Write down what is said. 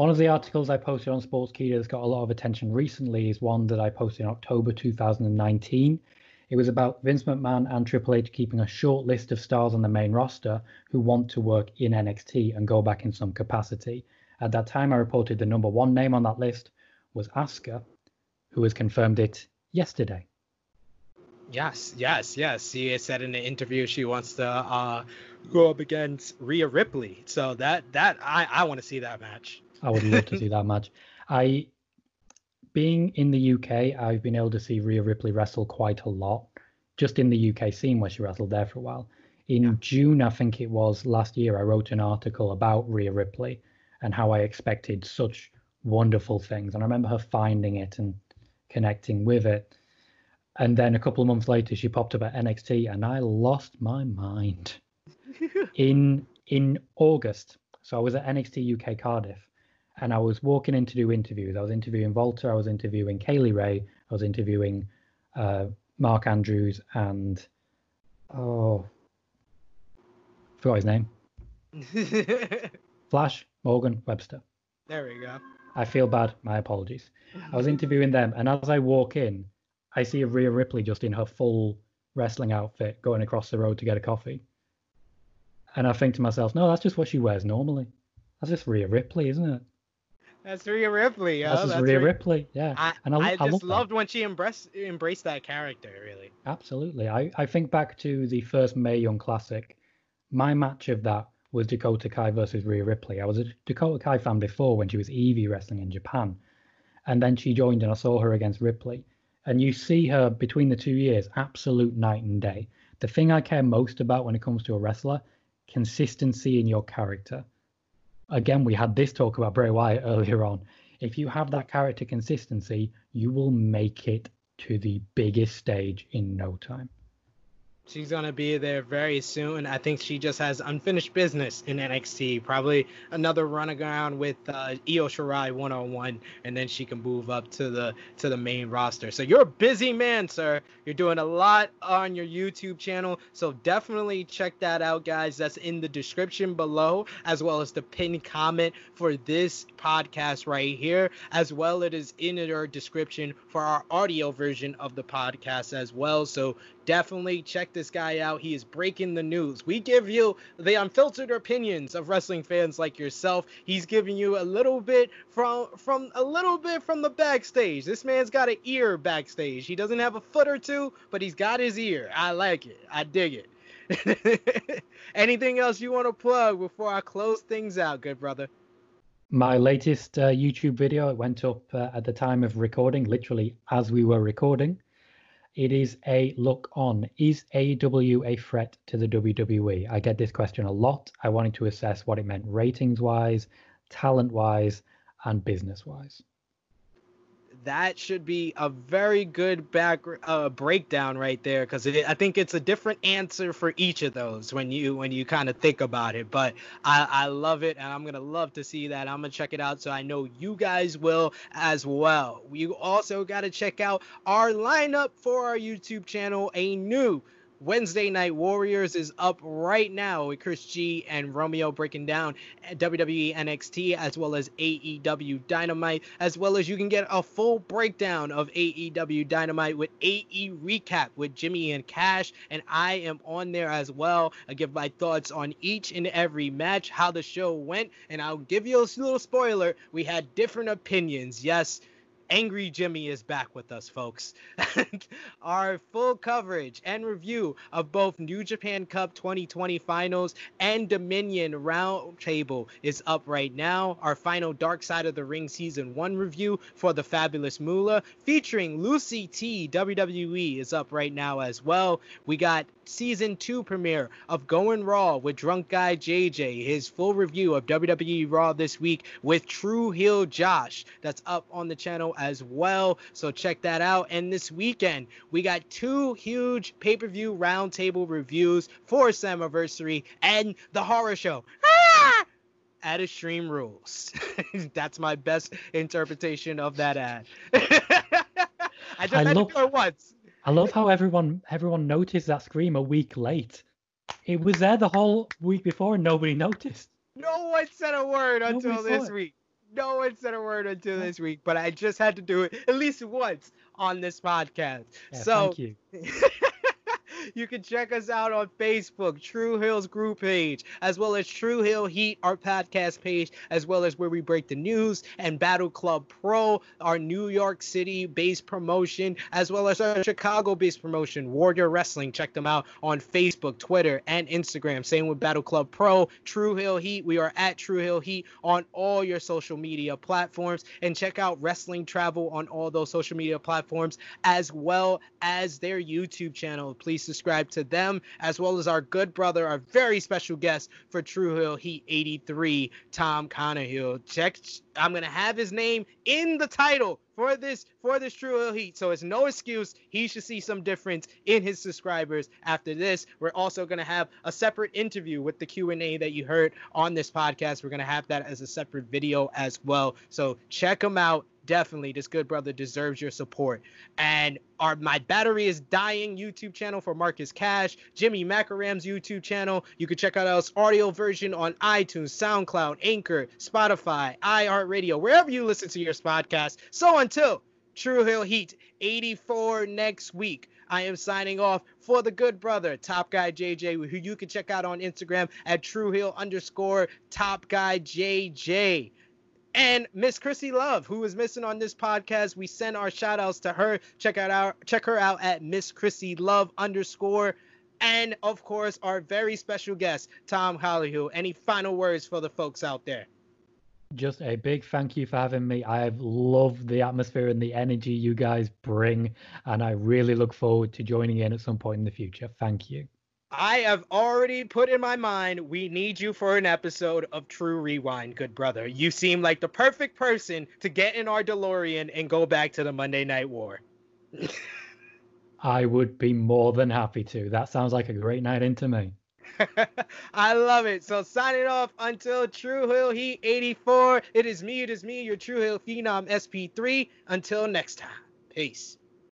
One of the articles I posted on Sportskeeda that's got a lot of attention recently is one that I posted in October 2019. It was about Vince McMahon and Triple H keeping a short list of stars on the main roster who want to work in NXT and go back in some capacity. At that time, I reported the number one name on that list was Asuka, who has confirmed it yesterday. Yes, yes, yes. She said in an interview she wants to uh, go up against Rhea Ripley. So that that I I want to see that match. I would love to see that match. I, being in the UK, I've been able to see Rhea Ripley wrestle quite a lot, just in the UK scene where she wrestled there for a while. In yeah. June, I think it was last year, I wrote an article about Rhea Ripley and how I expected such wonderful things. And I remember her finding it and connecting with it. And then a couple of months later, she popped up at NXT, and I lost my mind. in in August, so I was at NXT UK Cardiff, and I was walking in to do interviews. I was interviewing Walter, I was interviewing Kay Lee Ray, I was interviewing uh, Mark Andrews, and oh, forgot his name. Flash Morgan Webster. There we go. I feel bad. My apologies. I was interviewing them, and as I walk in, I see a Rhea Ripley just in her full wrestling outfit going across the road to get a coffee. And I think to myself, no, that's just what she wears normally. That's just Rhea Ripley, isn't it? That's Rhea Ripley. That's, that's Rhea Ripley. Yeah. I, and I, I just loved that. when she embraced embraced that character. Really. Absolutely. I, I think back to the first Mae Young Classic. My match of that was Dakota Kai versus Rhea Ripley. I was a Dakota Kai fan before when she was Evie wrestling in Japan, and then she joined and I saw her against Ripley. And you see her between the two years, absolute night and day. The thing I care most about when it comes to a wrestler, consistency in your character. Again, we had this talk about Bray Wyatt earlier on. If you have that character consistency, you will make it to the biggest stage in no time. She's gonna be there very soon. I think she just has unfinished business in NXT. Probably another run around with uh, Io Shirai one on one, and then she can move up to the to the main roster. So you're a busy man, sir. You're doing a lot on your YouTube channel. So definitely check that out, guys. That's in the description below, as well as the pinned comment for this podcast right here, as well it is in our description for our audio version of the podcast as well. So definitely check this guy out. He is breaking the news. We give you the unfiltered opinions of wrestling fans like yourself. He's giving you a little bit from from a little bit from the backstage. This man's got an ear backstage. He doesn't have a foot or two, but he's got his ear. I like it. I dig it. Anything else you want to plug before I close things out, good brother? My latest uh, YouTube video went up uh, at the time of recording, literally as we were recording. It is a look on. Is AEW a threat to the WWE? I get this question a lot. I wanted to assess what it meant ratings wise, talent wise, and business wise that should be a very good back uh, breakdown right there because I think it's a different answer for each of those when you when you kind of think about it. But I, I love it and I'm gonna love to see that. I'm gonna check it out so I know you guys will as well. You also got to check out our lineup for our YouTube channel. A new Wednesday Night Warriors is up right now with Chris G and Romeo breaking down WWE NXT as well as AEW Dynamite, as well as you can get a full breakdown of AEW Dynamite with AE Recap with Jimmy and Cash. And I am on there as well. I give my thoughts on each and every match, how the show went, and I'll give you a little spoiler. We had different opinions. Yes, Angry Jimmy is back with us, folks. Our full coverage and review of both New Japan Cup 2020 finals and Dominion Roundtable is up right now. Our final Dark Side of the Ring Season 1 review for the Fabulous Moolah featuring Lucy T WWE is up right now as well. We got season two premiere of Going Raw with Drunk Guy JJ, his full review of WWE Raw this week with Tru Heel Josh. That's up on the channel as well. So check that out. And this weekend, we got two huge pay per view roundtable reviews for Slammiversary and the horror show. Ah! At Extreme Rules. That's my best interpretation of that ad. I just I had love, to do it once. I love how everyone everyone noticed that scream a week late. It was there the whole week before and nobody noticed. No one said a word until this it. week. No one said a word until this week, but I just had to do it at least once on this podcast. Yeah, so thank you. you can check us out on Facebook, Tru Heels group page, as well as Tru Heel Heat, our podcast page, as well as where we break the news, and Battle Club Pro, our New York City based promotion, as well as our Chicago based promotion, Warrior Wrestling. Check them out on Facebook, Twitter, and Instagram. Same with Battle Club Pro, Tru Heel Heat. We are at Tru Heel Heat on all your social media platforms. And check out Wrestling Travel on all those social media platforms, as well as their YouTube channel. Please subscribe to them, as well as our good brother, our very special guest for Tru Heel Heat 83, Tom Colohue. Check, I'm gonna have his name in the title for this for this Tru Heel Heat, so it's no excuse. He should see some difference in his subscribers after this. We're also gonna have a separate interview with the Q and A that you heard on this podcast. We're gonna have that as a separate video as well. So check him out definitely this good brother deserves your support. And our my battery is dying youtube channel for marcus cash jimmy macaram's youtube channel. You can check out our audio version on itunes soundcloud anchor spotify iheartradio wherever you listen to your podcast. So until tru heel heat 84 next week I am signing off for the good brother, Top Guy JJ, who you can check out on Instagram at Tru Heel underscore Top Guy JJ. And Miss Krssi Luv, who is missing on this podcast, we send our shout outs to her. Check out our check her out at Miss Krssi Luv underscore. And of course, our very special guest, Tom Colohue. Any final words for the folks out there? Just a big thank you for having me. I've loved the atmosphere and the energy you guys bring, and I really look forward to joining in at some point in the future. Thank you. I have already put in my mind we need you for an episode of True Rewind, good brother. You seem like the perfect person to get in our DeLorean and go back to the Monday Night War. I would be more than happy to. That sounds like a great night into me. I love it. So signing off until Tru Heel Heat 84. It is me, it is me, your Tru Heel Phenom SP3. Until next time. Peace.